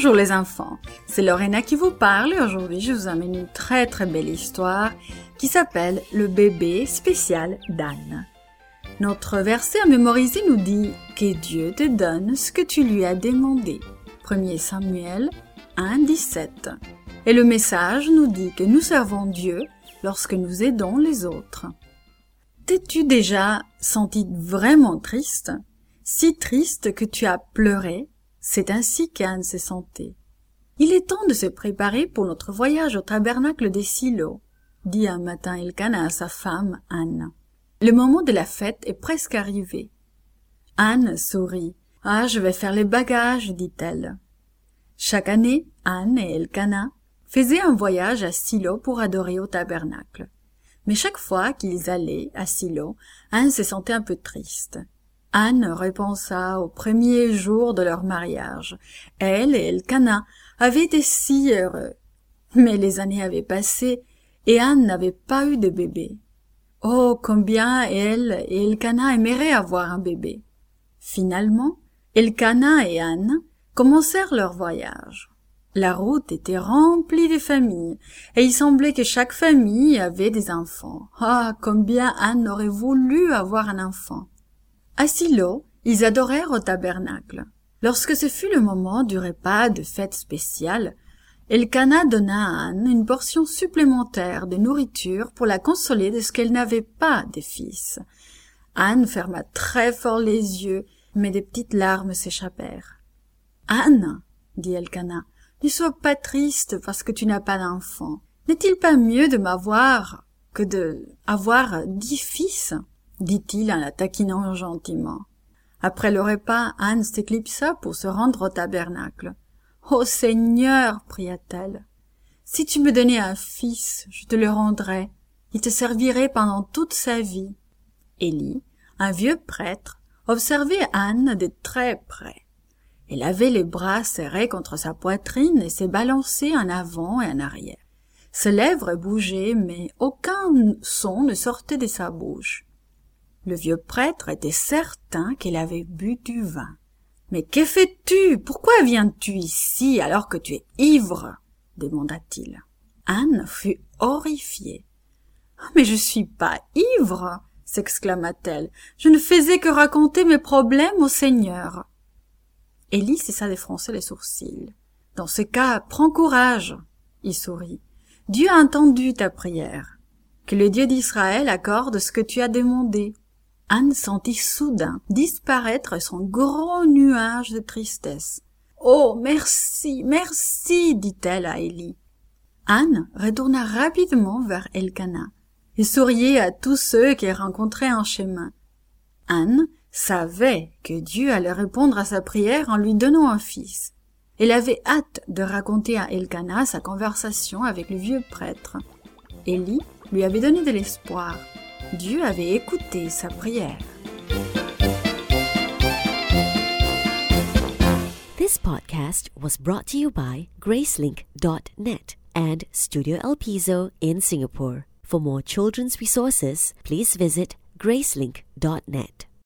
Bonjour les enfants, c'est Lorena qui vous parle et aujourd'hui je vous amène une très très belle histoire qui s'appelle Le bébé spécial d'Anne. Notre verset à mémoriser nous dit que Dieu te donne ce que tu lui as demandé. 1 Samuel 1, 17. Et le message nous dit que nous servons Dieu lorsque nous aidons les autres. T'es-tu déjà senti vraiment triste? Si triste que tu as pleuré? C'est ainsi qu'Anne s'est sentie. Il est temps de se préparer pour notre voyage au tabernacle des silos, dit un matin Elkanah à sa femme Anne. Le moment de la fête est presque arrivé. Anne sourit. Ah, je vais faire les bagages, dit-elle. Chaque année, Anne et Elkanah faisaient un voyage à Silo pour adorer au tabernacle. Mais chaque fois qu'ils allaient à Silo, Anne se sentait un peu triste. Anne repensa au premier jour de leur mariage. Elle et Elkanah avaient été si heureux. Mais les années avaient passé et Anne n'avait pas eu de bébé. Oh, combien elle et Elkanah aimeraient avoir un bébé. Finalement, Elkanah et Anne commencèrent leur voyage. La route était remplie de familles, et il semblait que chaque famille avait des enfants. Ah, combien Anne aurait voulu avoir un enfant. À Silo, ils adorèrent au tabernacle. Lorsque ce fut le moment du repas de fête spéciale, Elkanah donna à Anne une portion supplémentaire de nourriture pour la consoler de ce qu'elle n'avait pas de fils. Anne ferma très fort les yeux, mais des petites larmes s'échappèrent. Anne, dit Elkanah, ne sois pas triste parce que tu n'as pas d'enfant. N'est-il pas mieux de m'avoir que de avoir dix fils? Dit-il en la taquinant gentiment. Après le repas, Anne s'éclipsa pour se rendre au tabernacle. Ô Seigneur, pria-t-elle, si tu me donnais un fils, je te le rendrais. Il te servirait pendant toute sa vie. Élie, un vieux prêtre, observait Anne de très près. Elle avait les bras serrés contre sa poitrine et se balançait en avant et en arrière. Ses lèvres bougeaient, mais aucun son ne sortait de sa bouche. Le vieux prêtre était certain qu'elle avait bu du vin. Mais que fais-tu? Pourquoi viens-tu ici alors que tu es ivre? demanda-t-il. Anne fut horrifiée. Mais je suis pas ivre s'exclama-t-elle. Je ne faisais que raconter mes problèmes au Seigneur. Élie cessa de froncer les sourcils. Dans ce cas, prends courage. Il sourit. Dieu a entendu ta prière. Que le Dieu d'Israël accorde ce que tu as demandé. Anne sentit soudain disparaître son gros nuage de tristesse. Oh, merci, merci, dit-elle à Élie. Anne retourna rapidement vers Elkanah et souriait à tous ceux qu'elle rencontrait en chemin. Anne savait que Dieu allait répondre à sa prière en lui donnant un fils. Elle avait hâte de raconter à Elkanah sa conversation avec le vieux prêtre. Élie lui avait donné de l'espoir. Dieu avait écouté sa prière. This podcast was brought to you by Gracelink.net and Studio El Piso in Singapore. For more children's resources, please visit Gracelink.net.